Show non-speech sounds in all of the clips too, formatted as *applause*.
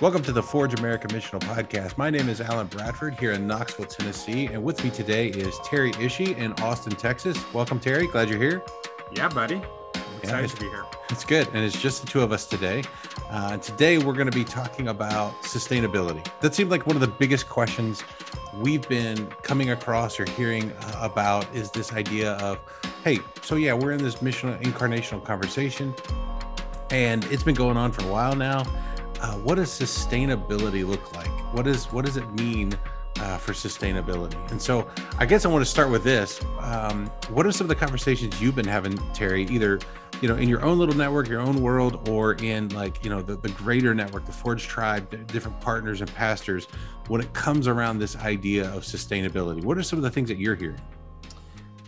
Welcome to the Forge America Missional Podcast. My name is Alan Bradford here in Knoxville, Tennessee, and with me today is Terry Ishii in Austin, Texas. Welcome, Terry. Glad you're here. Yeah, buddy. I'm excited yeah, to be here. It's good, and it's just the two of us today. Uh, today, we're going to be talking about sustainability. That seemed like one of the biggest questions we've been coming across or hearing uh, about is this idea of, hey, so yeah, we're in this missional incarnational conversation, and it's been going on for a while now uh, what does sustainability look like? What is what does it mean uh, for sustainability? And so, I guess I want to start with this. Um, what are some of the conversations you've been having, Terry? Either you know in your own little network, your own world, or in like you know the, the greater network, the Forge Tribe, the different partners and pastors, when it comes around this idea of sustainability. What are some of the things that you're hearing?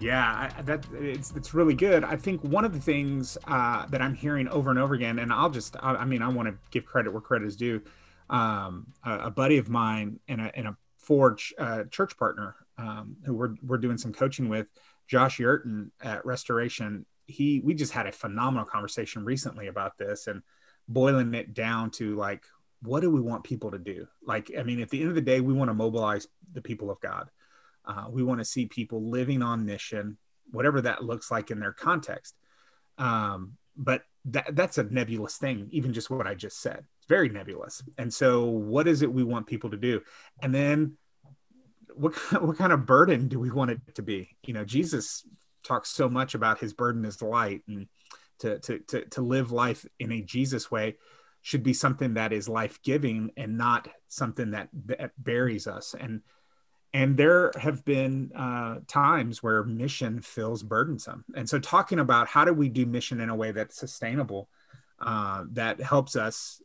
Yeah, I, that it's it's really good. I think one of the things uh, that I'm hearing over and over again, and I'll just, I, I mean, I want to give credit where credit is due. Um, a, a, buddy of mine and a, and a Forge uh, church partner um, who we're we're doing some coaching with, Josh Yurton at Restoration. He we just had a phenomenal conversation recently about this and boiling it down to like, what do we want people to do? Like, I mean, at the end of the day, we want to mobilize the people of God uh, we want to see people living on mission, whatever that looks like in their context. Um, but that, that's a nebulous thing, even just what I just said. It's very nebulous. And so, what is it we want people to do? And then, what *laughs* what kind of burden do we want it to be? You know, Jesus talks so much about his burden is light, and to to to, to live life in a Jesus way should be something that is life giving and not something that, that buries us. And and there have been uh, times where mission feels burdensome. And so talking about how do we do mission in a way that's sustainable uh, that helps us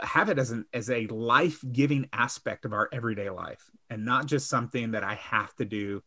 have it as an as a life-giving aspect of our everyday life and not just something that i have to do.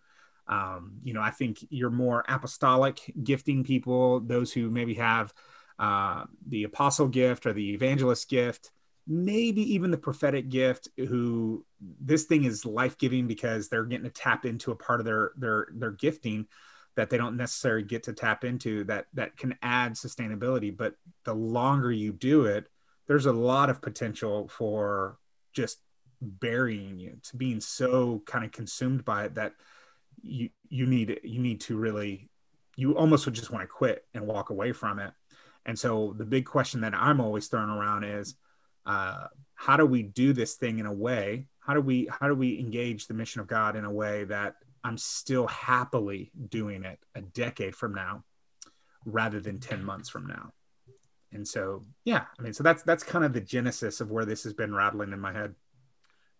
Um, you know i think you're more apostolic gifting people those who maybe have uh, the apostle gift or the evangelist gift maybe even the prophetic gift who this thing is life-giving because they're getting to tap into a part of their their their gifting that they don't necessarily get to tap into that that can add sustainability. But the longer you do it there's a lot of potential for just burying you to being so kind of consumed by it that you you need you need to really you almost would just want to quit and walk away from it. And so the big question that i'm always throwing around is uh, how do we do this thing in a way? How do we how do we engage the mission of god in a way that i'm still happily doing it a decade from now rather than 10 months from now? And so yeah i mean so that's that's kind of the genesis of where this has been rattling in my head.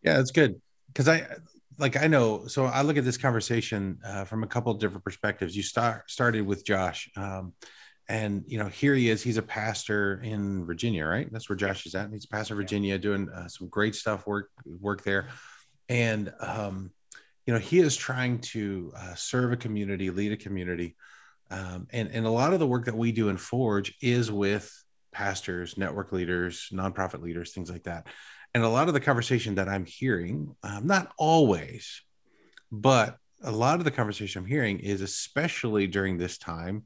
Yeah that's good. Because i like i know so i look at this conversation uh, from a couple different perspectives. You start started with josh. Um, and you know here he is he's a pastor in virginia right? That's where josh is at. He's a pastor in virginia doing uh, some great stuff work work there. And um, you know he is trying to uh, serve a community lead a community. Um, and and a lot of the work that we do in forge is with pastors network leaders nonprofit leaders things like that. And a lot of the conversation that i'm hearing um, not always but a lot of the conversation i'm hearing is especially during this time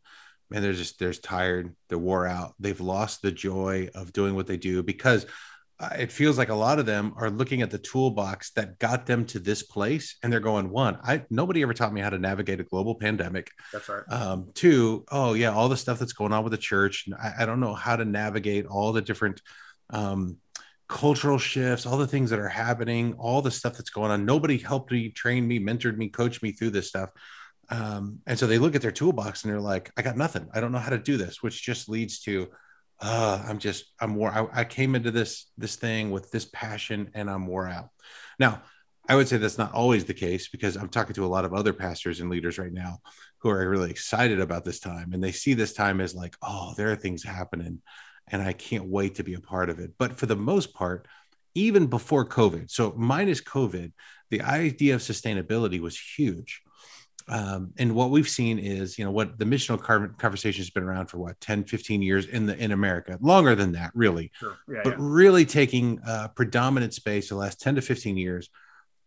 and they're just they're tired they're wore out. They've lost the joy of doing what they do because uh, it feels like a lot of them are looking at the toolbox that got them to this place and they're going one i nobody ever taught me how to navigate a global pandemic. That's right. Um, two oh yeah all the stuff that's going on with the church. I, I don't know how to navigate all the different um, cultural shifts all the things that are happening all the stuff that's going on. Nobody helped me train me mentored me coached me through this stuff um, and so they look at their toolbox and they're like, I got nothing. I don't know how to do this, which just leads to, uh, I'm just, I'm wore. I, I came into this, this thing with this passion and I'm wore out. Now, I would say that's not always the case because I'm talking to a lot of other pastors and leaders right now who are really excited about this time and they see this time as like, oh, there are things happening and I can't wait to be a part of it. But for the most part, even before COVID, so minus COVID, the idea of sustainability was huge um, and what we've seen is you know what the missional conversation has been around for what 10 15 years in the in america longer than that really sure. yeah, but yeah. really taking uh, predominant space the last 10 to 15 years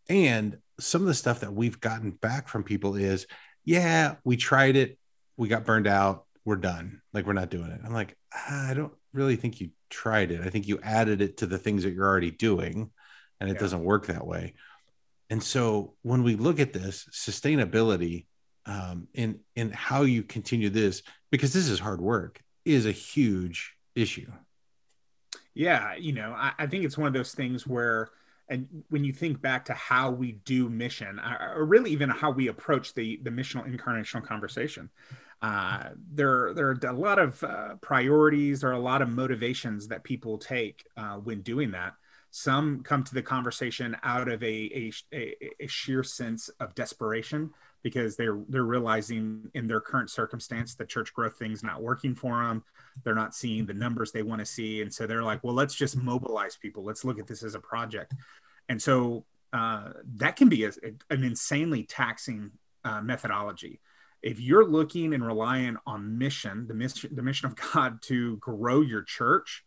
and some of the stuff that we've gotten back from people is yeah we tried it we got burned out we're done like we're not doing it i'm like i don't really think you tried it. I think you added it to the things that you're already doing, and it yeah. doesn't work that way. And so when we look at this sustainability um, in in how you continue this, because this is hard work, is a huge issue. Yeah, you know, I, I think it's one of those things where and when you think back to how we do mission or really even how we approach the the missional incarnational conversation uh, there there are a lot of uh, priorities are a lot of motivations that people take uh, when doing that some come to the conversation out of a, a, a, sheer sense of desperation because they're they're realizing in their current circumstance the church growth thing's not working for them they're not seeing the numbers they want to see. And so they're like well let's just mobilize people. Let's look at this as a project. And so uh, that can be a, an insanely taxing uh, methodology. If you're looking and relying on mission the mission the mission of god to grow your church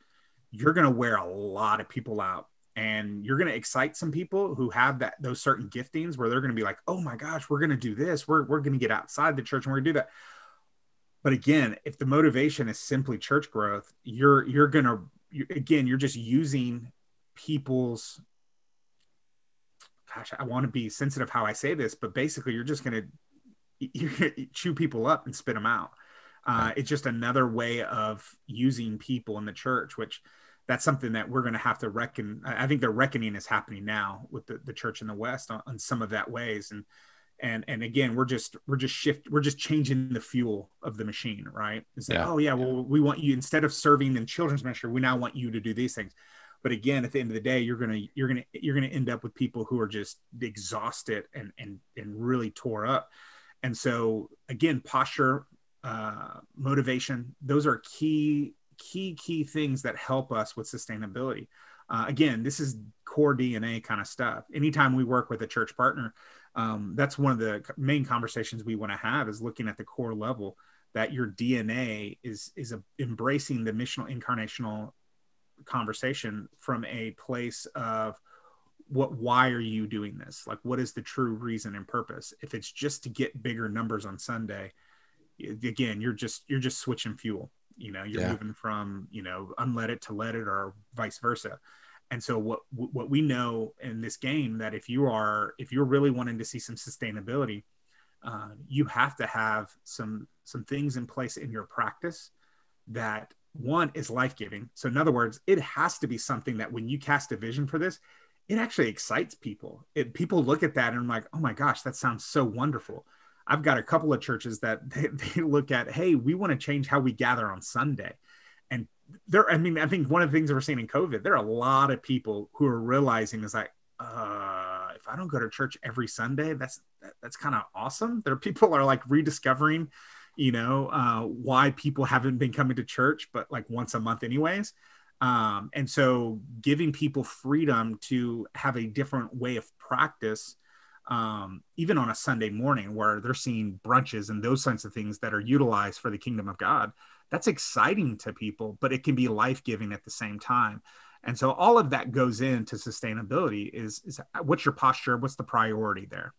you're going to wear a lot of people out and you're going to excite some people who have that those certain giftings where they're going to be like oh my gosh we're going to do this. We're, we're going to get outside the church and we're going to do that. But again if the motivation is simply church growth you're you're going to again you're just using people's gosh i want to be sensitive how i say this but basically you're just going *laughs* to chew people up and spit them out. Uh, it's just another way of using people in the church which that's something that we're going to have to reckon. I think the reckoning is happening now with the, the church in the West on, on some of that ways. And, and, and again, we're just, we're just shift, we're just changing the fuel of the machine, right? It's like, yeah. oh yeah, well, we want you, instead of serving in children's ministry, we now want you to do these things. But again, at the end of the day, you're going to, you're going to, you're going to end up with people who are just exhausted and, and, and really tore up. And so again, posture, uh, motivation, those are key key key things that help us with sustainability. Uh, again this is core dna kind of stuff. Anytime we work with a church partner um, that's one of the main conversations we want to have is looking at the core level that your dna is is a, embracing the missional incarnational conversation from a place of what why are you doing this? Like what is the true reason and purpose? If it's just to get bigger numbers on sunday again you're just you're just switching fuel you know you're yeah. moving from you know unleaded to leaded or vice versa. And so what what we know in this game that if you are if you're really wanting to see some sustainability uh, you have to have some some things in place in your practice that one is life-giving. So in other words it has to be something that when you cast a vision for this it actually excites people. It, people look at that and I'm like oh my gosh that sounds so wonderful I've got a couple of churches that *laughs* they, they look at, hey, we want to change how we gather on Sunday. And there, I mean, I think one of the things we're seeing in COVID, there are a lot of people who are realizing is like, uh, if I don't go to church every Sunday, that's that, that's kind of awesome. There are people are like rediscovering, you know, uh, why people haven't been coming to church, but like once a month, anyways. Um, and so giving people freedom to have a different way of practice um, even on a Sunday morning where they're seeing brunches and those kinds of things that are utilized for the kingdom of God. That's exciting to people, but it can be life giving at the same time. And so all of that goes into sustainability is, is what's your posture? What's the priority there?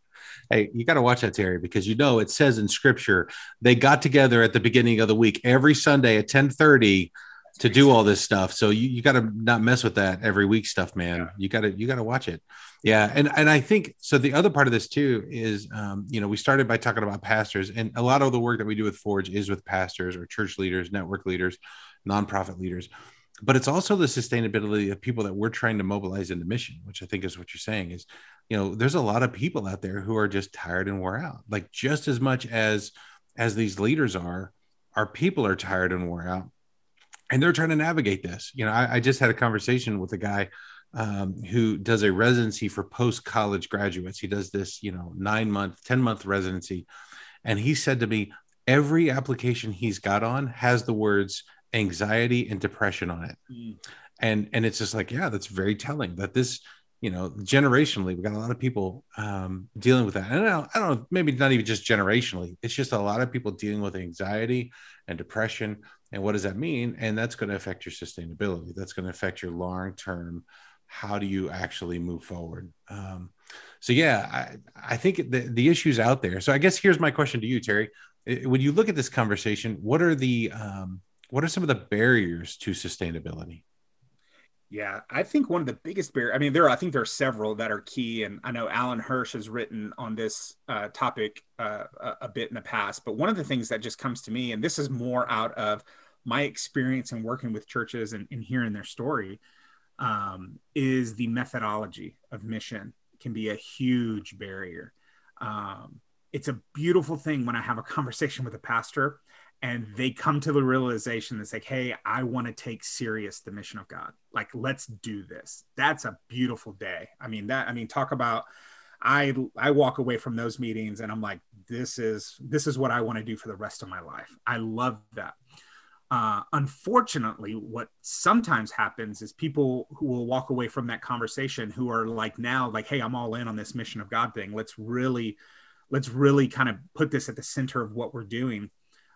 Hey, you got to watch that, Terry, because you know it says in scripture they got together at the beginning of the week every Sunday at 10 30 to do all this stuff. So you, you got to not mess with that every week stuff, man. Yeah. You got to you got to watch it. Yeah, and and I think so. The other part of this too is, um, you know, we started by talking about pastors, and a lot of the work that we do with Forge is with pastors or church leaders, network leaders, nonprofit leaders. But it's also the sustainability of people that we're trying to mobilize into mission, which I think is what you're saying is, you know, there's a lot of people out there who are just tired and wore out, like just as much as as these leaders are. Our people are tired and wore out and they're trying to navigate this. You know, I, I just had a conversation with a guy um, who does a residency for post college graduates. He does this, you know, nine month, 10 month residency. And he said to me, every application he's got on has the words anxiety and depression on it. Mm. And, and it's just like, yeah, that's very telling that this, you know, generationally, we got a lot of people um, dealing with that. And I don't, I don't know, maybe not even just generationally. It's just a lot of people dealing with anxiety and depression and what does that mean? And that's going to affect your sustainability. That's going to affect your long term. How do you actually move forward? Um, so yeah, I, I think the, the issues out there. So I guess here's my question to you, Terry. When you look at this conversation, what are the um, what are some of the barriers to sustainability? Yeah, I think one of the biggest barriers, I mean, there are, I think there are several that are key. And I know Alan Hirsch has written on this uh, topic uh, a, a bit in the past. But one of the things that just comes to me, and this is more out of my experience in working with churches and, and hearing their story, um, is the methodology of mission can be a huge barrier. Um, it's a beautiful thing when I have a conversation with a pastor and they come to the realization that's like hey i want to take serious the mission of god. Like let's do this. That's a beautiful day. I mean that i mean talk about i i walk away from those meetings and i'm like this is this is what i want to do for the rest of my life. I love that uh, unfortunately what sometimes happens is people who will walk away from that conversation who are like now like hey i'm all in on this mission of god thing let's really let's really kind of put this at the center of what we're doing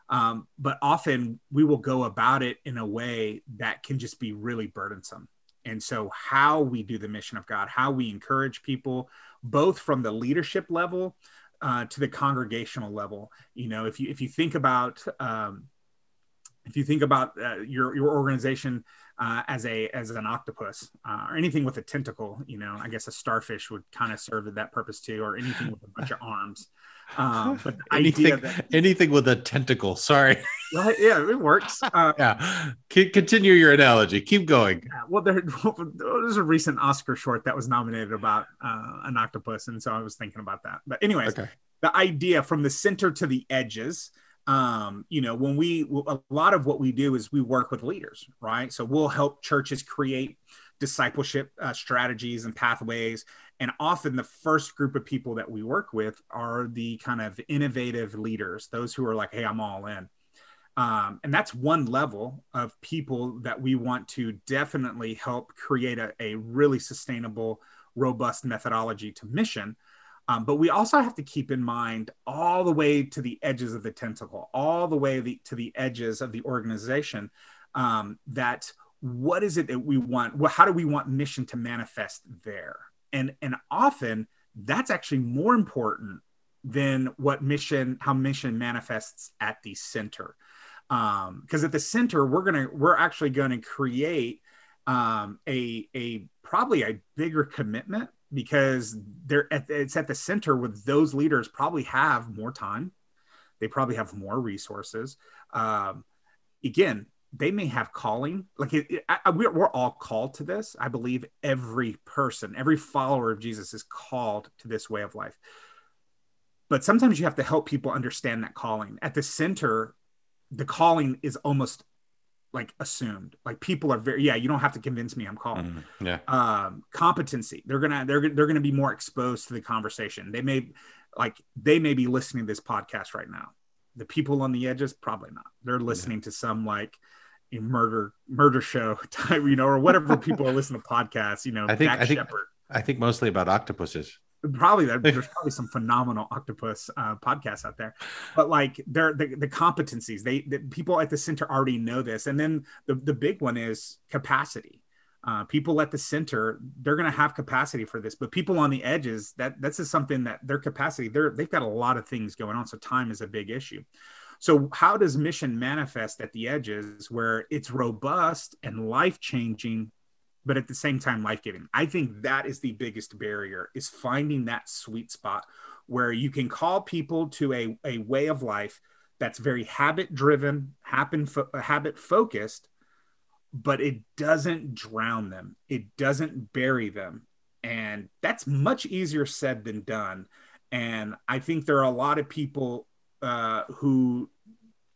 um, but often we will go about it in a way that can just be really burdensome. And so, how we do the mission of God, how we encourage people, both from the leadership level uh, to the congregational level. You know, if you if you think about um, if you think about uh, your your organization uh, as a as an octopus uh, or anything with a tentacle, you know, I guess a starfish would kind of serve that purpose too, or anything with a bunch of arms. *laughs* Um, but anything, that, anything with a tentacle. Sorry. yeah, it works. *laughs* Uh, yeah. C- continue your analogy. Keep going. Yeah, well, there, *laughs* there's a recent Oscar short that was nominated about uh, an octopus, and so I was thinking about that. But anyways, okay. the idea from the center to the edges. Um, you know, when we a lot of what we do is we work with leaders, right? So we'll help churches create discipleship uh, strategies and pathways and often the first group of people that we work with are the kind of innovative leaders, those who are like, hey, I'm all in. Um, and that's one level of people that we want to definitely help create a, a really sustainable, robust methodology to mission. Um, but we also have to keep in mind all the way to the edges of the tentacle, all the way the, to the edges of the organization, um, that what is it that we want? Well, how do we want mission to manifest there? and and often that's actually more important than what mission how mission manifests at the center um because at the center we're gonna we're actually going to create um a a probably a bigger commitment because they're at, it's at the center where those leaders probably have more time. They probably have more resources. Um again they may have calling. Like it, it, I, we're, we're all called to this. I believe every person every follower of jesus is called to this way of life. But sometimes you have to help people understand that calling. At the center the calling is almost like assumed. Like people are very yeah you don't have to convince me i'm calling. Mm, yeah. Um competency. They're gonna they're, they're gonna be more exposed to the conversation. They may like they may be listening to this podcast right now. The people on the edges probably not. They're listening yeah. to some like a murder murder show *laughs* type, you know, or whatever people are listening to podcasts, you know, I think, I think, I think mostly about octopuses. Probably there's probably some phenomenal octopus uh, podcasts out there, but like they're the, the competencies they the people at the center already know this, and then the the big one is capacity. Uh, people at the center they're going to have capacity for this but people on the edges that that's just something that their capacity they're they've got a lot of things going on so time is a big issue so, how does mission manifest at the edges where it's robust and life changing, but at the same time life giving? I think that is the biggest barrier is finding that sweet spot where you can call people to a, a way of life that's very habit driven, happen fo- habit focused, but it doesn't drown them. It doesn't bury them. And that's much easier said than done. And I think there are a lot of people uh, who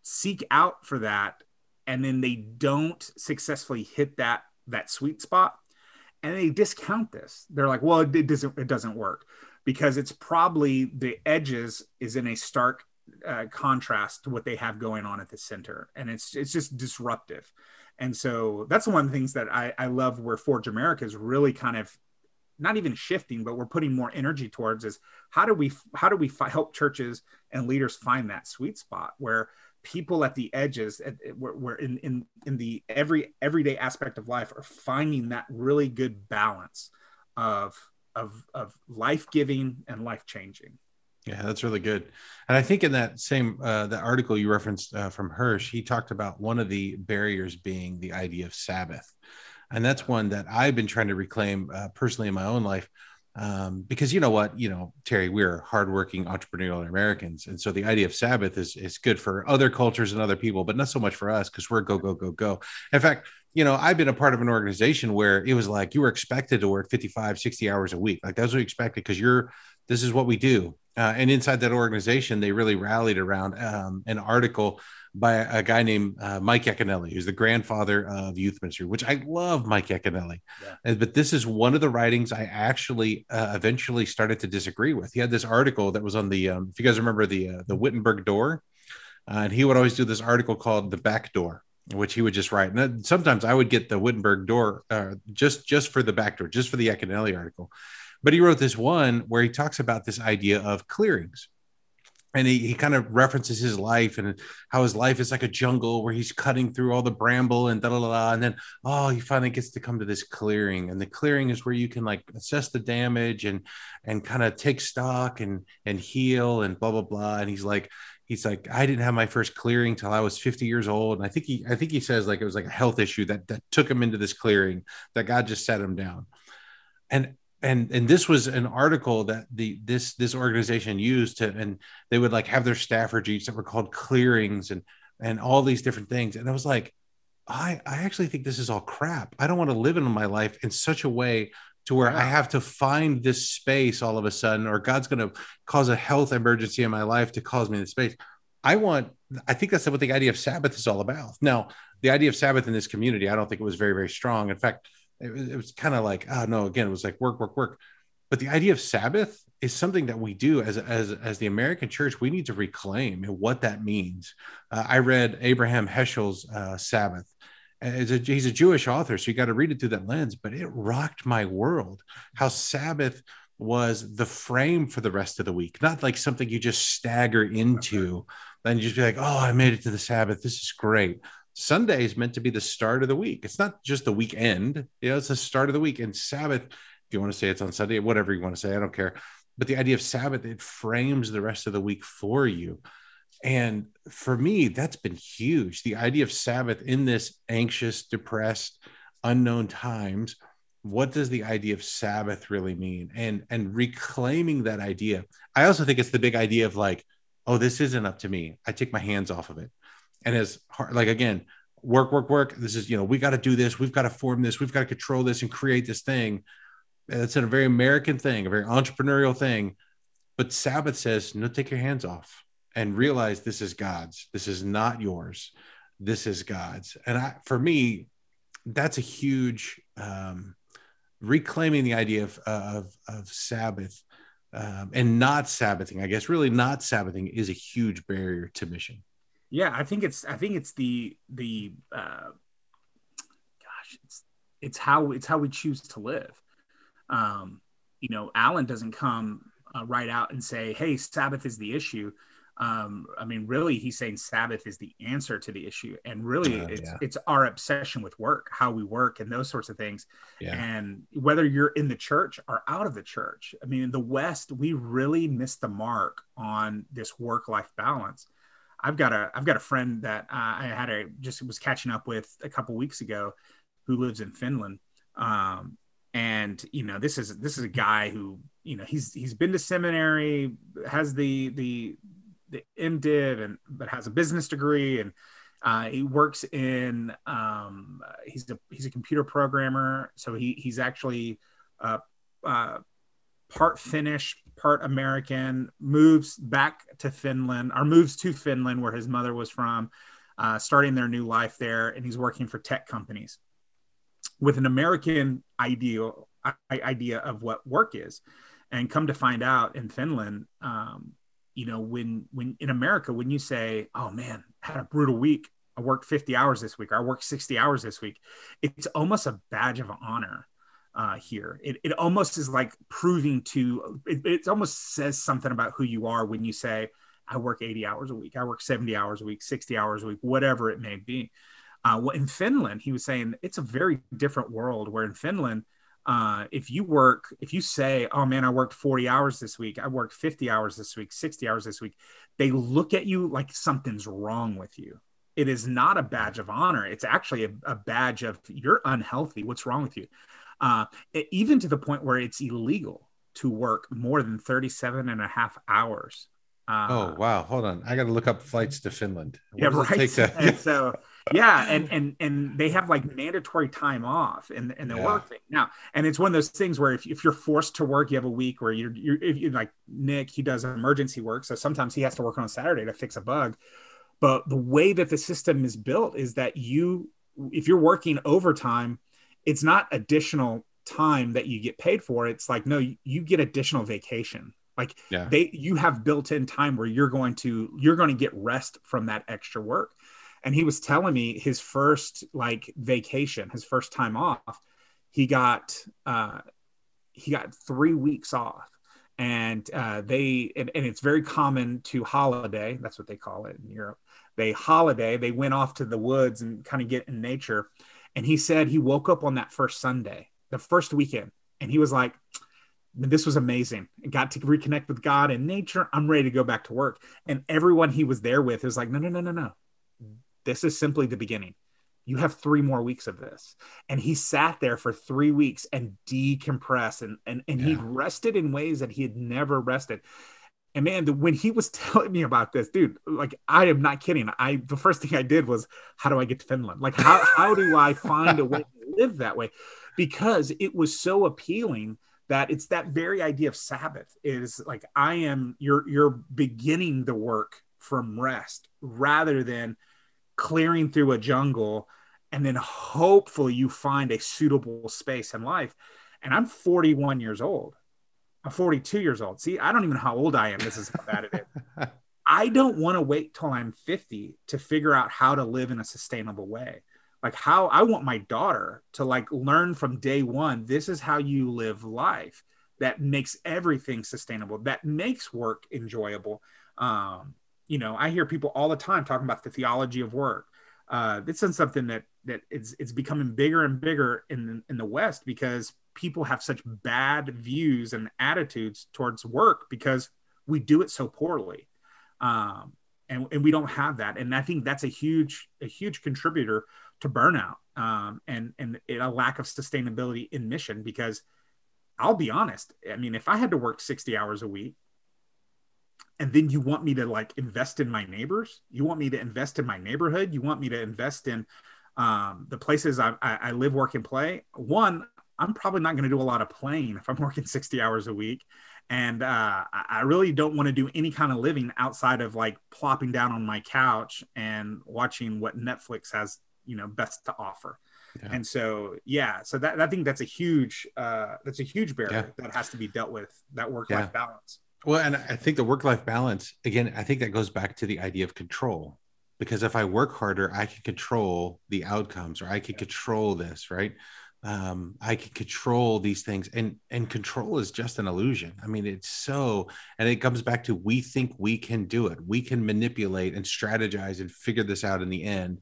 seek out for that and then they don't successfully hit that that sweet spot. And they discount this. They're like well it, doesn't it doesn't work because it's probably the edges is in a stark uh, contrast to what they have going on at the center. And it's it's just disruptive. And so that's one of the things that I, I love where forge america is really kind of not even shifting but we're putting more energy towards is how do we how do we fi- help churches and leaders find that sweet spot where people at the edges at, where, where in, in in the every everyday aspect of life are finding that really good balance of of of life giving and life changing Yeah, that's really good. And I think in that same uh, the article you referenced uh, from Hirsch, he talked about one of the barriers being the idea of Sabbath, and that's one that I've been trying to reclaim uh, personally in my own life. Um, because you know what, you know, Terry, we're hardworking entrepreneurial Americans, and so the idea of Sabbath is is good for other cultures and other people, but not so much for us because we're go go go go. In fact, you know, I've been a part of an organization where it was like you were expected to work 55, 60 hours a week. Like that's what you expected because you're this is what we do. Uh, and inside that organization, they really rallied around um, an article by a guy named uh, Mike Yaconelli, who's the grandfather of youth ministry, which I love Mike Yaconelli. Yeah. But this is one of the writings I actually uh, eventually started to disagree with. He had this article that was on the, um, if you guys remember the uh, the Wittenburg door, uh, and he would always do this article called the back door which he would just write. And sometimes I would get the Wittenburg door uh, just just for the back door, just for the Yaconelli article. But he wrote this one where he talks about this idea of clearings. And he, he kind of references his life and how his life is like a jungle where he's cutting through all the bramble and da da da. And then, oh, he finally gets to come to this clearing. And the clearing is where you can like assess the damage and and kind of take stock and and heal and blah blah blah. And he's like, he's like i didn't have my first clearing till i was 50 years old and i think he i think he says like it was like a health issue that that took him into this clearing that god just set him down and and and this was an article that the this this organization used to and they would like have their staff retreats that were called clearings and and all these different things. And i was like i i actually think this is all crap. I don't want to live in my life in such a way to where i have to find this space all of a sudden or god's going to cause a health emergency in my life to cause me the space. I want i think that's what the idea of sabbath is all about. Now the idea of sabbath in this community i don't think it was very very strong. In fact it was, it was kind of like, oh no, again, it was like work, work, work. But the idea of Sabbath is something that we do as as as the American church. We need to reclaim what that means. Uh, I read Abraham Heschel's uh, Sabbath. As a, he's a Jewish author, so you got to read it through that lens. But it rocked my world. How Sabbath was the frame for the rest of the week, not like something you just stagger into. Then you just be like, oh, I made it to the Sabbath. This is great. Sunday is meant to be the start of the week. It's not just the weekend. You know, it's the start of the week. And Sabbath, if you want to say it's on Sunday, whatever you want to say, I don't care. But the idea of Sabbath, it frames the rest of the week for you. And for me, that's been huge. The idea of Sabbath in this anxious, depressed, unknown times. What does the idea of Sabbath really mean? And and reclaiming that idea. I also think it's the big idea of like, oh, this isn't up to me. I take my hands off of it and as hard, like again, work, work, work. This is, you know, we got to do this. We've got to form this. We've got to control this and create this thing. It's a very American thing, a very entrepreneurial thing. But Sabbath says, no, take your hands off and realize this is God's. This is not yours. This is God's. And I, for me, that's a huge um, reclaiming the idea of, of, of Sabbath um, and not Sabbathing. I guess really not Sabbathing is a huge barrier to mission. Yeah, I think it's I think it's the the uh, gosh, it's it's how it's how we choose to live. Um, you know, Alan doesn't come uh, right out and say, "Hey, Sabbath is the issue." Um, I mean, really, he's saying Sabbath is the answer to the issue, and really, uh, it's yeah. it's our obsession with work, how we work, and those sorts of things. Yeah. And whether you're in the church or out of the church, I mean, in the West, we really missed the mark on this work-life balance. I've got a I've got a friend that uh, I had a just was catching up with a couple weeks ago, who lives in Finland, um, and you know this is this is a guy who you know he's he's been to seminary, has the the the MDiv, and but has a business degree, and uh, he works in um, he's a he's a computer programmer, so he he's actually uh, uh, part Finnish, part American, moves back to Finland or moves to Finland where his mother was from, uh, starting their new life there. And he's working for tech companies with an American ideal idea of what work is. And come to find out in Finland, um, you know, when when in America, when you say, "Oh man, I had a brutal week. I worked 50 hours this week. Or I worked 60 hours this week," it's almost a badge of honor uh, here. It, it almost is like proving to, it, it almost says something about who you are when you say, I work 80 hours a week, I work 70 hours a week, 60 hours a week, whatever it may be. Uh, well, in Finland, he was saying it's a very different world where in Finland, uh, if you work, if you say, "Oh man, I worked 40 hours this week. I worked 50 hours this week, 60 hours this week," they look at you like something's wrong with you. It is not a badge of honor. It's actually a, a badge of you're unhealthy. What's wrong with you? Uh, even to the point where it's illegal to work more than 37 and a half hours. Uh, oh wow! Hold on, I got to look up flights to Finland. What yeah, right. To- *laughs* and so *laughs* yeah, and and and they have like mandatory time off in in the yeah. work thing now, and it's one of those things where if, if you're forced to work, you have a week where you're you're if you like Nick, he does emergency work, so sometimes he has to work on a Saturday to fix a bug. But the way that the system is built is that you, if you're working overtime, it's not additional time that you get paid for. It's like no, you get additional vacation. Like yeah. they, you have built-in time where you're going to you're going to get rest from that extra work and he was telling me his first like vacation his first time off he got uh he got three weeks off and uh they and, and it's very common to holiday that's what they call it in europe they holiday they went off to the woods and kind of get in nature and he said he woke up on that first sunday the first weekend and he was like this was amazing. I got to reconnect with God and nature. I'm ready to go back to work. And everyone he was there with is like, no, no, no, no, no. This is simply the beginning. You have three more weeks of this. And he sat there for three weeks and decompressed and, and, and yeah. he rested in ways that he had never rested. And man, the, when he was *laughs* telling me about this, dude, like I am not kidding. I the first thing I did was, how do I get to Finland? Like how how do I find a way to live that way? Because it was so appealing that it's that very idea of Sabbath is like I am you're you're beginning the work from rest rather than clearing through a jungle and then hopefully you find a suitable space in life and i'm 41 years old i'm 42 years old. See i don't even know how old i am. This is how bad it is. I don't want to wait till i'm 50 to figure out how to live in a sustainable way. Like how i want my daughter to like learn from day one this is how you live life that makes everything sustainable that makes work enjoyable. Um, you know, I hear people all the time talking about the theology of work. Uh, this is something that that it's it's becoming bigger and bigger in in the West because people have such bad views and attitudes towards work because we do it so poorly, um, and and we don't have that. And I think that's a huge a huge contributor to burnout um, and and a lack of sustainability in mission because I'll be honest. I mean, if I had to work sixty hours a week and then you want me to like invest in my neighbors you want me to invest in my neighborhood you want me to invest in um, the places I, I live work and play one i'm probably not going to do a lot of playing if i'm working 60 hours a week and uh, i really don't want to do any kind of living outside of like plopping down on my couch and watching what netflix has you know best to offer yeah. and so yeah so that i think that's a huge uh, that's a huge barrier yeah. that has to be dealt with that work life yeah. balance well, and I think the work life balance, again, I think that goes back to the idea of control. Because if I work harder, I can control the outcomes or I can control this, right? Um, I can control these things. And and control is just an illusion. I mean, it's so, and it comes back to we think we can do it. We can manipulate and strategize and figure this out in the end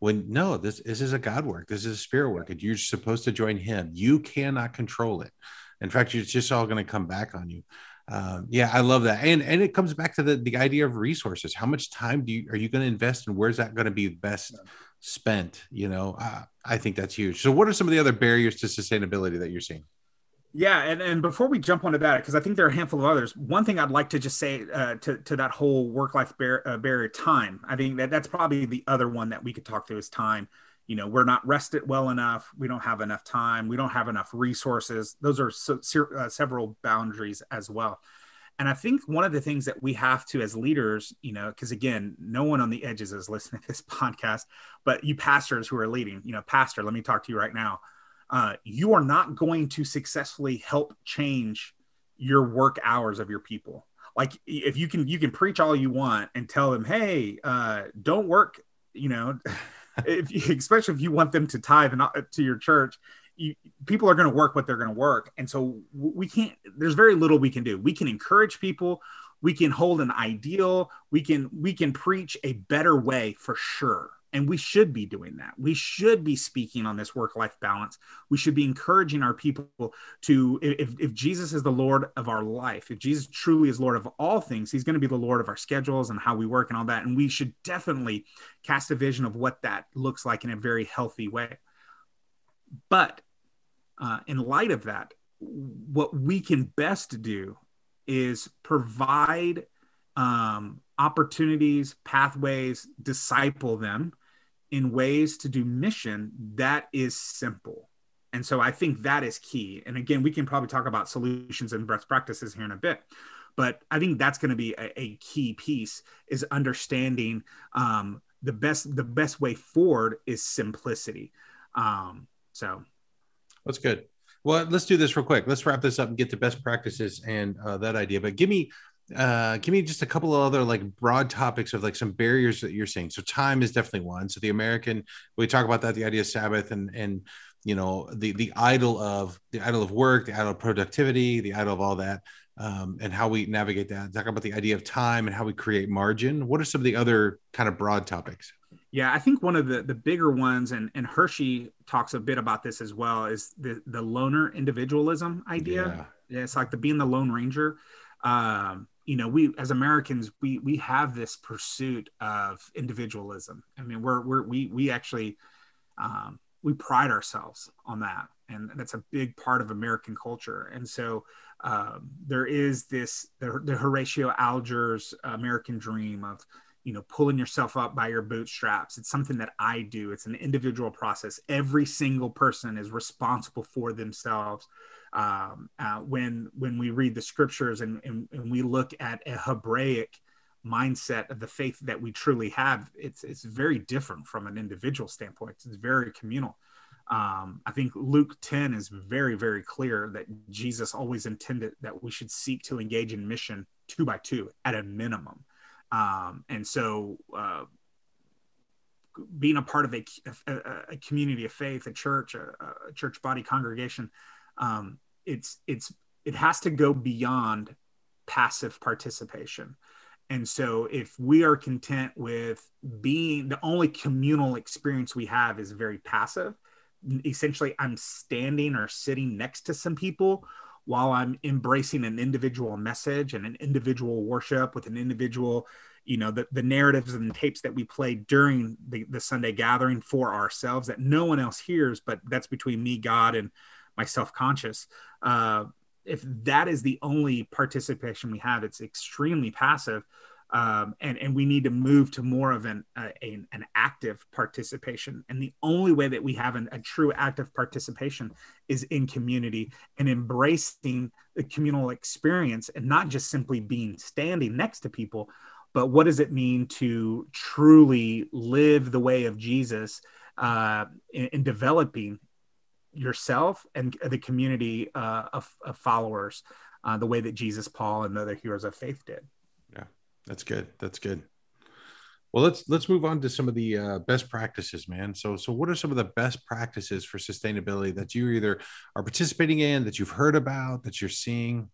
when no this, this is a god work this is a spirit work and you're supposed to join him you cannot control it in fact it's just all going to come back on you um, yeah, I love that, and and it comes back to the the idea of resources. How much time do you are you going to invest, and where's that going to be best spent? You know, uh, I think that's huge. So, what are some of the other barriers to sustainability that you're seeing? Yeah, and, and before we jump onto that, because I think there are a handful of others. One thing I'd like to just say uh, to to that whole work life bar- uh, barrier, time. I think that that's probably the other one that we could talk to is time you know we're not rested well enough we don't have enough time we don't have enough resources those are so, uh, several boundaries as well and i think one of the things that we have to as leaders you know because again no one on the edges is *laughs* listening to this podcast but you pastors who are leading you know pastor let me talk to you right now. Uh, you are not going to successfully help change your work hours of your people. Like if you can you can preach all you want and tell them hey uh, don't work you know *laughs* if especially if you want them to tithe and, to your church, you, people are going to work what they're going to work, and so we can't. There's very little we can do. We can encourage people. We can hold an ideal. We can we can preach a better way for sure. and we should be doing that. We should be speaking on this work life balance. We should be encouraging our people to, if, if Jesus is the Lord of our life, if Jesus truly is Lord of all things, he's going to be the Lord of our schedules and how we work and all that. And we should definitely cast a vision of what that looks like in a very healthy way. But uh, in light of that, what we can best do is provide um, opportunities, pathways, disciple them in ways to do mission that is simple. And so I think that is key. And again, we can probably talk about solutions and best practices here in a bit. But I think that's going to be a, a, key piece is understanding um, the best the best way forward is simplicity. Um, so that's good. Well, let's do this real quick. Let's wrap this up and get to best practices and uh, that idea. But give me uh give me just a couple of other like broad topics of like some barriers that you're seeing so time is definitely one so the american we talk about that the idea of sabbath and and you know the the idol of the idol of work the idol of productivity the idol of all that um, and how we navigate that talk about the idea of time and how we create margin what are some of the other kind of broad topics yeah i think one of the the bigger ones and and Hirsch he talks a bit about this as well is the the loner individualism idea. Yeah. it's like the being the lone ranger. Um you know we as americans we we have this pursuit of individualism. I mean we're we're we we actually um, we pride ourselves on that and that's a big part of american culture. And so um, there is this the, the horatio alger's american dream of you know pulling yourself up by your bootstraps it's something that i do it's an individual process every single person is responsible for themselves um, uh, when when we read the scriptures and, and, and we look at a Hebraic mindset of the faith that we truly have, it's it's very different from an individual standpoint. It's very communal. Um, I think Luke 10 is very, very clear that Jesus always intended that we should seek to engage in mission two by two at a minimum. Um, and so, uh, being a part of a, a, a, community of faith, a church, a, a church body congregation, um, it's it's it has to go beyond passive participation. And so if we are content with being the only communal experience we have is very passive essentially i'm standing or sitting next to some people while i'm embracing an individual message and an individual worship with an individual you know the, the narratives and tapes that we play during the, the sunday gathering for ourselves that no one else hears but that's between me god and my self-conscious uh, if that is the only participation we have it's extremely passive um, and and we need to move to more of an uh, a, an active participation and the only way that we have an, a true active participation is in community and embracing the communal experience and not just simply being standing next to people but what does it mean to truly live the way of jesus uh, in, in developing yourself and the community uh, of, of, followers uh, the way that Jesus, Paul, and the other heroes of faith did. Yeah, that's good. That's good. Well, let's let's move on to some of the uh, best practices, man. So, so what are some of the best practices for sustainability that you either are participating in, that you've heard about, that you're seeing?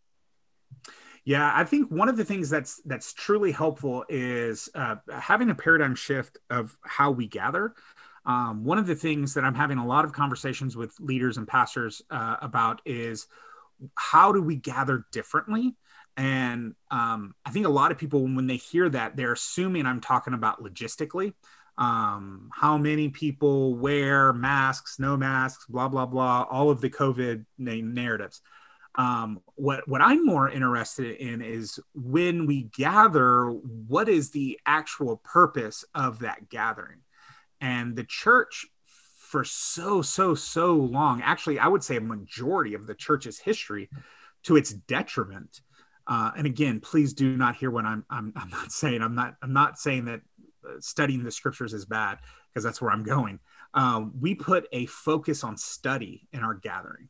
Yeah, I think one of the things that's that's truly helpful is uh, having a paradigm shift of how we gather. Um, one of the things that I'm having a lot of conversations with leaders and pastors uh, about is how do we gather differently? And um, I think a lot of people, when they hear that, they're assuming I'm talking about logistically. Um, how many people wear masks, no masks, blah, blah, blah, all of the COVID narratives. Um, what what I'm more interested in is when we gather, what is the actual purpose of that gathering? And the church, for so, so, so long, actually, I would say a majority of the church's history, to its detriment. Uh, and again, please do not hear what I'm, I'm, I'm not saying. I'm not, I'm not saying that uh, studying the scriptures is bad because that's where I'm going. Um, we put a focus on study in our gathering.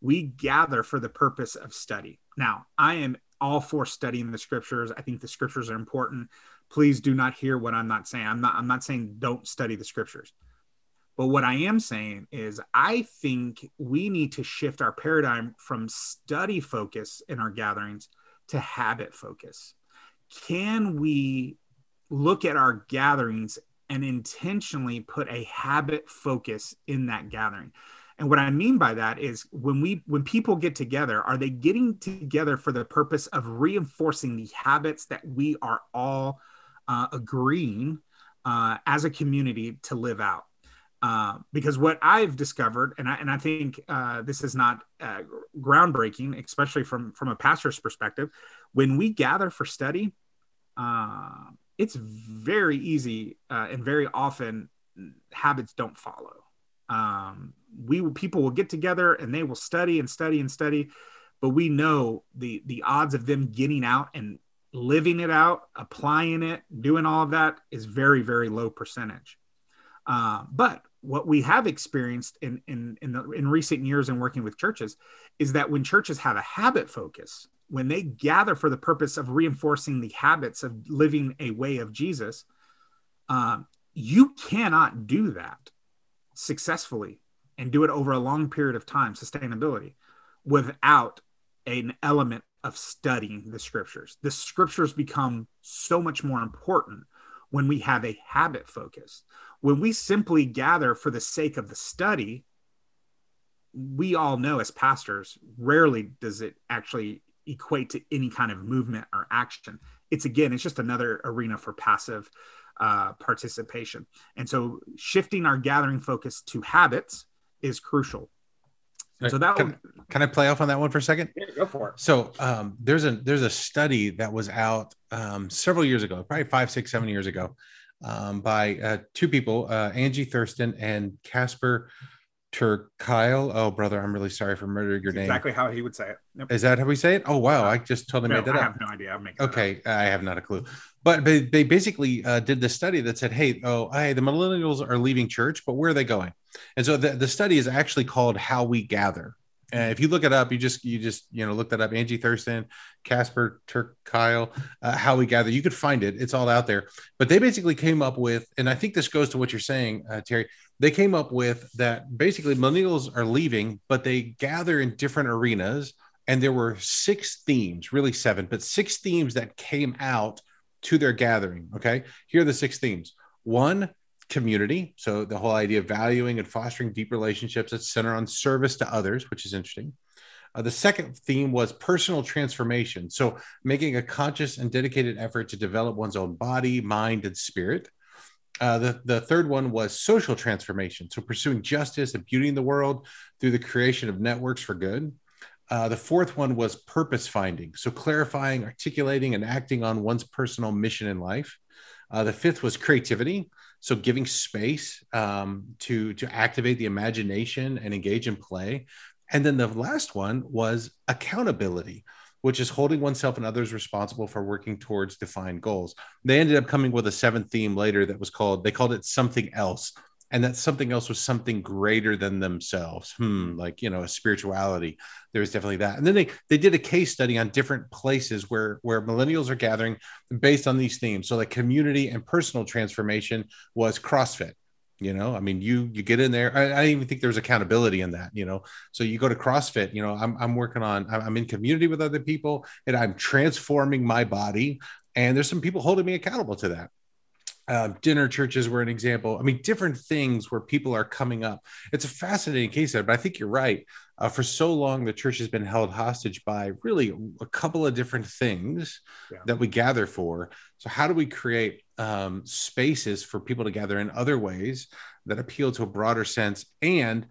We gather for the purpose of study. Now, I am all for studying the scriptures. I think the scriptures are important please do not hear what I'm not saying. I'm not I'm not saying don't study the scriptures. But what I am saying is I think we need to shift our paradigm from study focus in our gatherings to habit focus. Can we look at our gatherings and intentionally put a habit focus in that gathering. And what I mean by that is when we when people get together, are they getting together for the purpose of reinforcing the habits that we are all uh, agreeing uh, as a community to live out? Uh, because what I've discovered, and I, and I think uh, this is not uh, groundbreaking, especially from from a pastor's perspective, when we gather for study, uh, it's very easy uh, and very often habits don't follow. Um, we people will get together and they will study and study and study, but we know the the odds of them getting out and living it out, applying it, doing all of that is very very low percentage. Uh, but what we have experienced in in in, the, in recent years in working with churches is that when churches have a habit focus, when they gather for the purpose of reinforcing the habits of living a way of Jesus, um, you cannot do that successfully and do it over a long period of time, sustainability, without an element of studying the scriptures. The scriptures become so much more important when we have a habit focus. When we simply gather for the sake of the study, we all know as pastors, rarely does it actually equate to any kind of movement or action. It's again, it's just another arena for passive uh, participation. And so shifting our gathering focus to habits is crucial. So that can, can I play off on that one for a second? Yeah, go for it. So um, there's a there's a study that was out um, several years ago, probably five, six, seven years ago, um, by uh, two people, uh, Angie Thurston and Casper Kyle. Oh, brother, I'm really sorry for murdering your name. Exactly how he would say it. Yep. Is that how we say it? Oh, wow. I just totally no, made that I up. I have no idea. I'm making okay. I have not a clue. But they, they basically uh, did this study that said, hey, oh, hey, the millennials are leaving church, but where are they going? And so the, the study is actually called How We Gather. And if you look it up, you just you just you know look that up. Angie Thurston, Casper Turk, Kyle, uh, how we gather. You could find it. It's all out there. But they basically came up with, and I think this goes to what you're saying, uh, Terry. They came up with that basically millennials are leaving, but they gather in different arenas. And there were six themes, really seven, but six themes that came out to their gathering. Okay, here are the six themes. One, community. So the whole idea of valuing and fostering deep relationships that center on service to others, which is interesting. Uh, the second theme was personal transformation. So making a conscious and dedicated effort to develop one's own body, mind, and spirit. Uh, the, the third one was social transformation. So pursuing justice and beauty in the world through the creation of networks for good. Uh, the fourth one was purpose finding. So clarifying, articulating, and acting on one's personal mission in life. Uh, the fifth was creativity so giving space um, to to activate the imagination and engage in play. And then the last one was accountability which is holding oneself and others responsible for working towards defined goals. They ended up coming with a seventh theme later that was called they called it something else and that something else was something greater than themselves. Hmm like you know a spirituality. There was definitely that. And then they they did a case study on different places where where millennials are gathering based on these themes. So like community and personal transformation was crossfit you know? I mean you you get in there. I, I even think there's accountability in that you know? So you go to crossfit you know i'm, I'm working on i'm in community with other people and i'm transforming my body. And there's some people holding me accountable to that uh, dinner churches were an example. I mean, different things where people are coming up. It's a fascinating case but I think you're right. Uh, for so long, the church has been held hostage by really a couple of different things yeah. that we gather for. So, how do we create um, spaces for people to gather in other ways that appeal to a broader sense and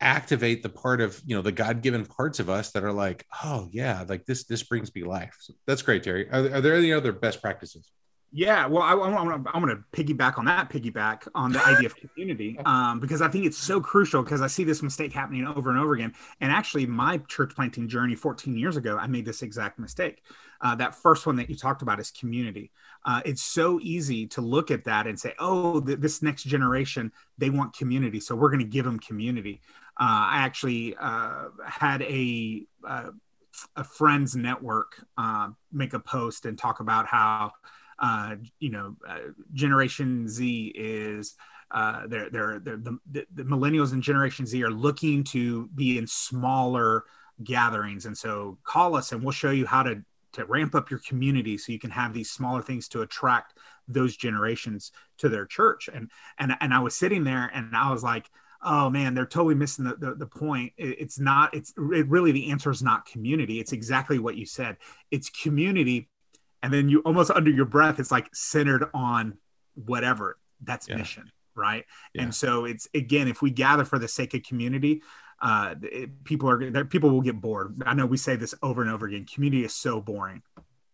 activate the part of you know the god-given parts of us that are like oh yeah like this this brings me life so that's great terry are, are there any other best practices yeah, well, I, am going to piggyback on that piggyback on the idea of *laughs* community um, because I think it's so crucial because I see this mistake happening over and over again. And actually, my church planting journey 14 years ago, I made this exact mistake. Uh, that first one that you talked about is community. Uh, it's so easy to look at that and say, oh, th- this next generation, they want community. So we're going to give them community. Uh, I actually uh, had a, uh, a friend's network uh, make a post and talk about how uh, you know, uh, Generation Z is uh, they're, they're, they're the, the, millennials and Generation Z are looking to be in smaller gatherings. And so call us and we'll show you how to, to ramp up your community so you can have these smaller things to attract those generations to their church. And and and i was sitting there and i was like oh man they're totally missing the, the, the point. It, it's not it's it really the answer is not community. It's exactly what you said. It's community and then you almost under your breath it's like centered on whatever that's yeah. mission right yeah. and so it's again if we gather for the sake of community uh it, people are people will get bored i know we say this over and over again community is so boring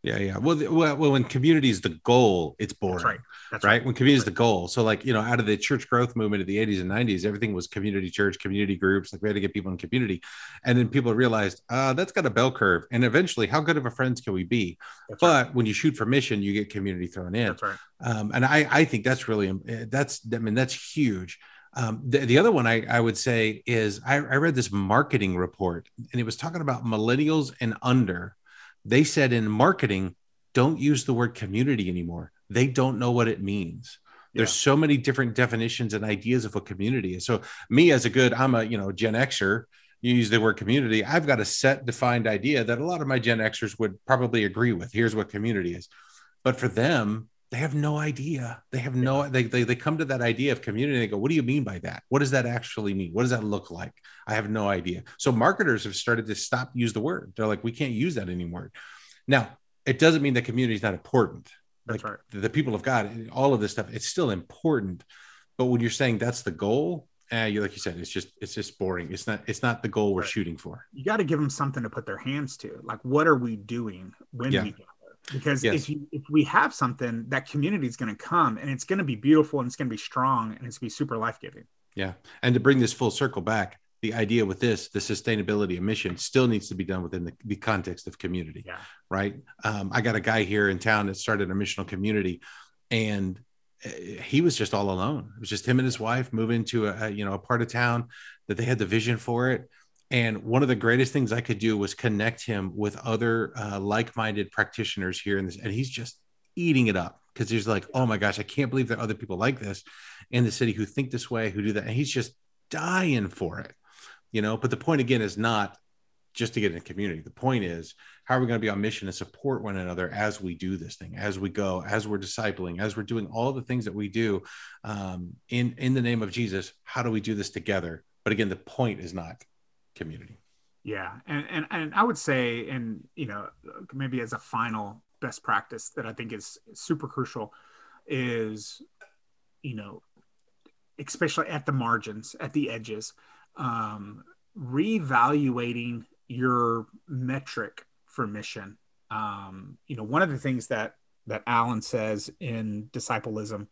yeah, yeah. Well, well, well, when community is the goal, it's boring. That's right. That's right. right. When community is the goal. So, like, you know, out of the church growth movement of the 80s and 90s, everything was community church, community groups. Like, we had to get people in community. And then people realized, uh, that's got a bell curve. And eventually, how good of a friends can we be? That's but right. when you shoot for mission, you get community thrown in. That's right. Um, and I, I think that's really, eh, that's, I mean, that's huge. Um, the, the, other one I, I would say is I, I read this marketing report and it was talking about millennials and under they said in marketing, don't use the word community anymore. They don't know what it means. There's yeah. so many different definitions and ideas of what community is. So me as a good, I'm a you know Gen Xer. You use the word community. I've got a set defined idea that a lot of my Gen Xers would probably agree with. Here's what community is. But for them, they have no idea. They have no, they, they, they come to that idea of community. they go, what do you mean by that? What does that actually mean? What does that look like? I have no idea. So marketers have started to stop use the word. They're like, we can't use that anymore. Now, it doesn't mean that community is not important. That's like right. The, the people of God, all of this stuff, it's still important. But when you're saying that's the goal, uh, you like you said, it's just it's just boring. It's not it's not the goal we're right. shooting for. You got to give them something to put their hands to. Like, what are we doing when yeah. we because yes. if you if we have something that community is going to come and it's going to be beautiful and it's going to be strong and it's going to be super life-giving. Yeah. And to bring this full circle back the idea with this the sustainability of mission still needs to be done within the, the context of community yeah. right? Um, i got a guy here in town that started a missional community and eh, he was just all alone. It was just him and his wife moving to a, a you know a part of town that they had the vision for it and one of the greatest things I could do was connect him with other uh, like-minded practitioners here in this, and he's just eating it up because he's like, "Oh my gosh, I can't believe there are other people like this in the city who think this way, who do that," and he's just dying for it, you know. But the point again is not just to get in a community. The point is, how are we going to be on mission and support one another as we do this thing, as we go, as we're discipling, as we're doing all the things that we do um, in in the name of Jesus? How do we do this together? But again, the point is not community. Yeah, and and and I would say, and you know, maybe as a final best practice that I think is super crucial, is you know, especially at the margins, at the edges, um, reevaluating your metric for mission. Um, you know, one of the things that that Alan says in Disciplism,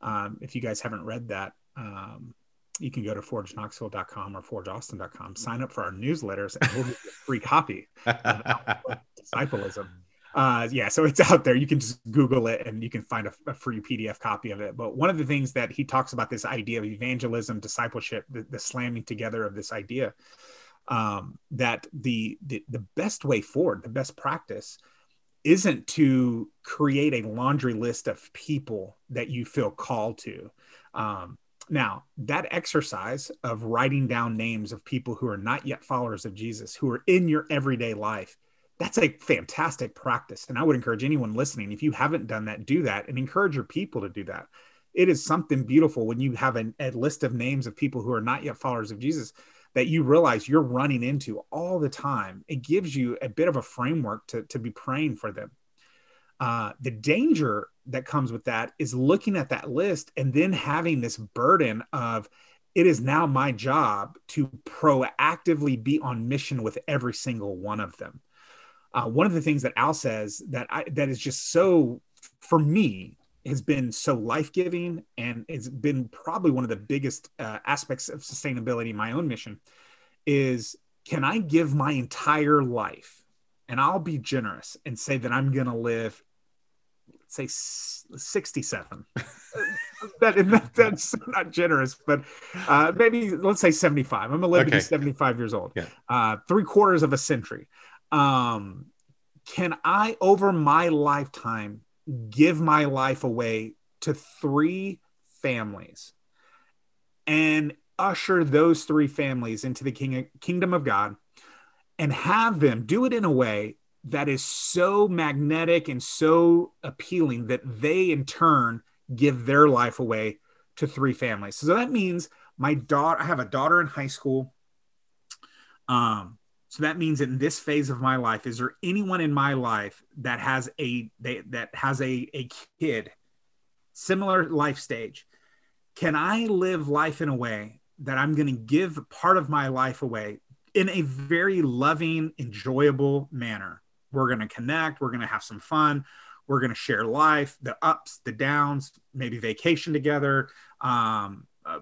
um, if you guys haven't read that, um, you can go to forgeknoxville.com or forgeaustin.com, sign up for our newsletters, and we'll give you a free copy of *laughs* Disciplism. Uh, yeah, so it's out there. You can just Google it and you can find a, a, free PDF copy of it. But one of the things that he talks about this idea of evangelism, discipleship, the, the slamming together of this idea, um, that the, the the best way forward, the best practice, isn't to create a laundry list of people that you feel called to. Um, now, that exercise of writing down names of people who are not yet followers of Jesus, who are in your everyday life, that's a fantastic practice. And I would encourage anyone listening, if you haven't done that, do that and encourage your people to do that. It is something beautiful when you have a, a list of names of people who are not yet followers of Jesus that you realize you're running into all the time. It gives you a bit of a framework to, to be praying for them. Uh, the danger that comes with that is looking at that list and then having this burden of it is now my job to proactively be on mission with every single one of them. Uh, one of the things that Al says that I, that is just so for me has been so life giving and it's been probably one of the biggest uh, aspects of sustainability in my own mission is can I give my entire life and I'll be generous and say that I'm going to live say 67 *laughs* that, that's not generous but uh, maybe let's say 75 i'm gonna live okay. to be 75 years old. Yeah. uh, three quarters of a century. Um, can i over my lifetime give my life away to three families and usher those three families into the king, kingdom of god and have them do it in a way that is so magnetic and so appealing that they in turn give their life away to three families. So that means my daughter, I have a daughter in high school. Um, so that means in this phase of my life, is there anyone in my life that has a they, that has a, a kid similar life stage? Can I live life in a way that I'm going to give part of my life away in a very loving, enjoyable manner? We're going to connect. We're going to have some fun. We're going to share life, the ups, the downs, maybe vacation together, um, uh,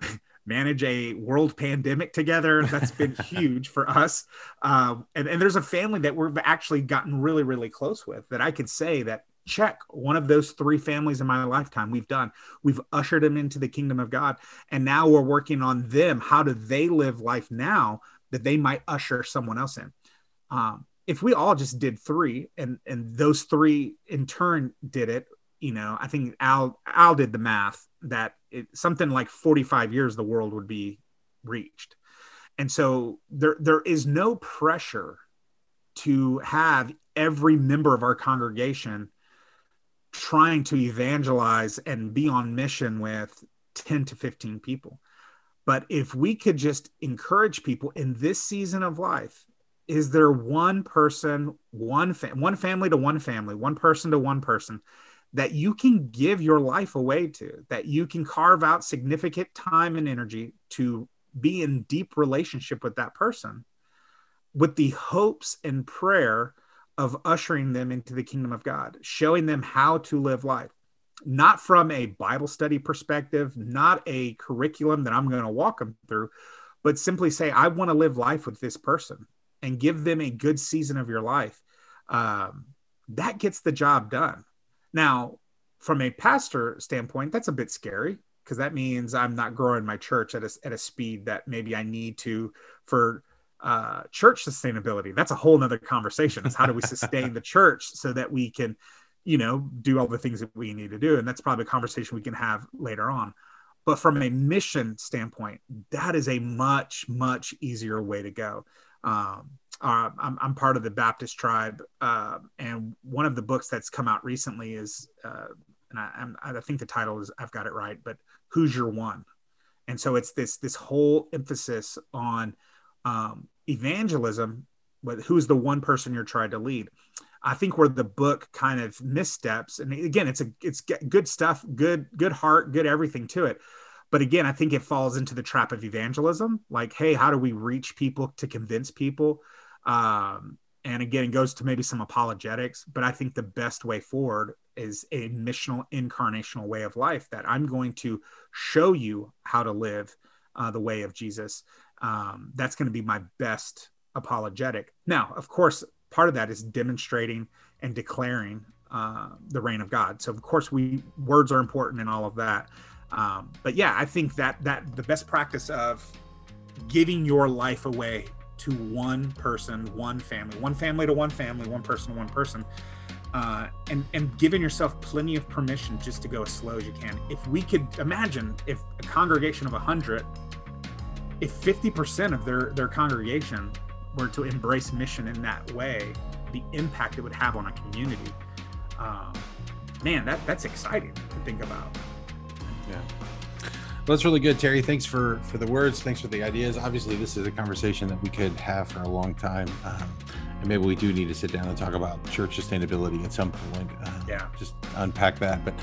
*laughs* manage a world pandemic together. That's been *laughs* huge for us. Um, and, and there's a family that we've actually gotten really, really close with that I could say that check one of those three families in my lifetime. We've done we've ushered them into the kingdom of god and now we're working on them. How do they live life now that they might usher someone else in? Um, if we all just did three and and those three in turn did it you know i think al al did the math that it, something like 45 years the world would be reached. And so there there is no pressure to have every member of our congregation trying to evangelize and be on mission with 10 to 15 people. But if we could just encourage people in this season of life is there one person, one one family to one family, one person to one person that you can give your life away to, that you can carve out significant time and energy to be in deep relationship with that person with the hopes and prayer of ushering them into the kingdom of God, showing them how to live life, not from a Bible study perspective, not a curriculum that I'm going to walk them through, but simply say, I want to live life with this person and give them a good season of your life, um, that gets the job done. Now, from a pastor standpoint, that's a bit scary because that means I'm not growing my church at a, at a speed that maybe I need to for uh, church sustainability. That's a whole nother conversation. Is how do we sustain the *laughs* church so that we can, you know, do all the things that we need to do? And that's probably a conversation we can have later on. But from a mission standpoint, that is a much, much easier way to go. Um, uh, I'm, I'm, part of the Baptist tribe, uh, and one of the books that's come out recently is, uh, and I, I, think the title is I've got it right, but Who's Your One? And so it's this this whole emphasis on um, evangelism, but who's the one person you're trying to lead? I think where the book kind of missteps, and again, it's a it's good stuff, good good heart, good everything to it. But again i think it falls into the trap of evangelism. Like hey how do we reach people to convince people? Um, and again it goes to maybe some apologetics but i think the best way forward is a missional incarnational way of life that i'm going to show you how to live uh, the way of jesus um, that's going to be my best apologetic. Now of course part of that is demonstrating and declaring uh, the reign of god. So of course we words are important in all of that. Um, but yeah, I think that that the best practice of giving your life away to one person, one family, one family to one family, one person to one person, uh, and and giving yourself plenty of permission just to go as slow as you can. If we could imagine if a congregation of hundred, if fifty percent of their their congregation were to embrace mission in that way, the impact it would have on a community, um, man, that that's exciting to think about. Yeah. Well, that's really good, Terry. Thanks for for the words. Thanks for the ideas. Obviously, this is a conversation that we could have for a long time, um, and maybe we do need to sit down and talk about church sustainability at some point. Uh, yeah, just unpack that. But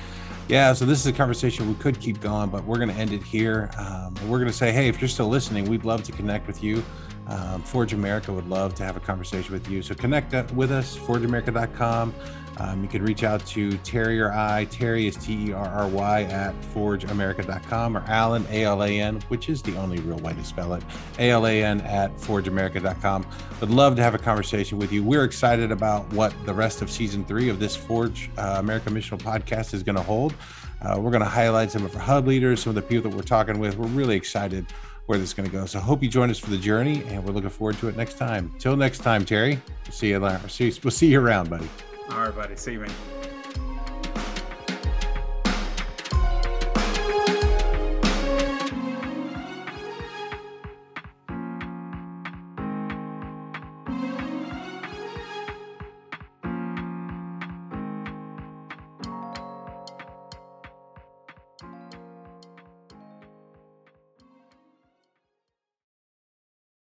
yeah, so this is a conversation we could keep going, but we're going to end it here. Um, we're going to say, hey, if you're still listening, we'd love to connect with you. Um, Forge America would love to have a conversation with you. So connect with us, forgeamerica.com. Um, you can reach out to Terry or I. Terry is T E R R Y at forgeamerica.com or Alan, A L A N, which is the only real way to spell it, A L A N at forgeamerica.com. Would love to have a conversation with you. We're excited about what the rest of season three of this Forge uh, America Missional podcast is going to hold. Uh, we're going to highlight some of our hub leaders, some of the people that we're talking with. We're really excited where this is going to go. So hope you join us for the journey, and we're looking forward to it next time. Till next time, Terry. See you. We'll see you around, buddy. All right, buddy. See you, man.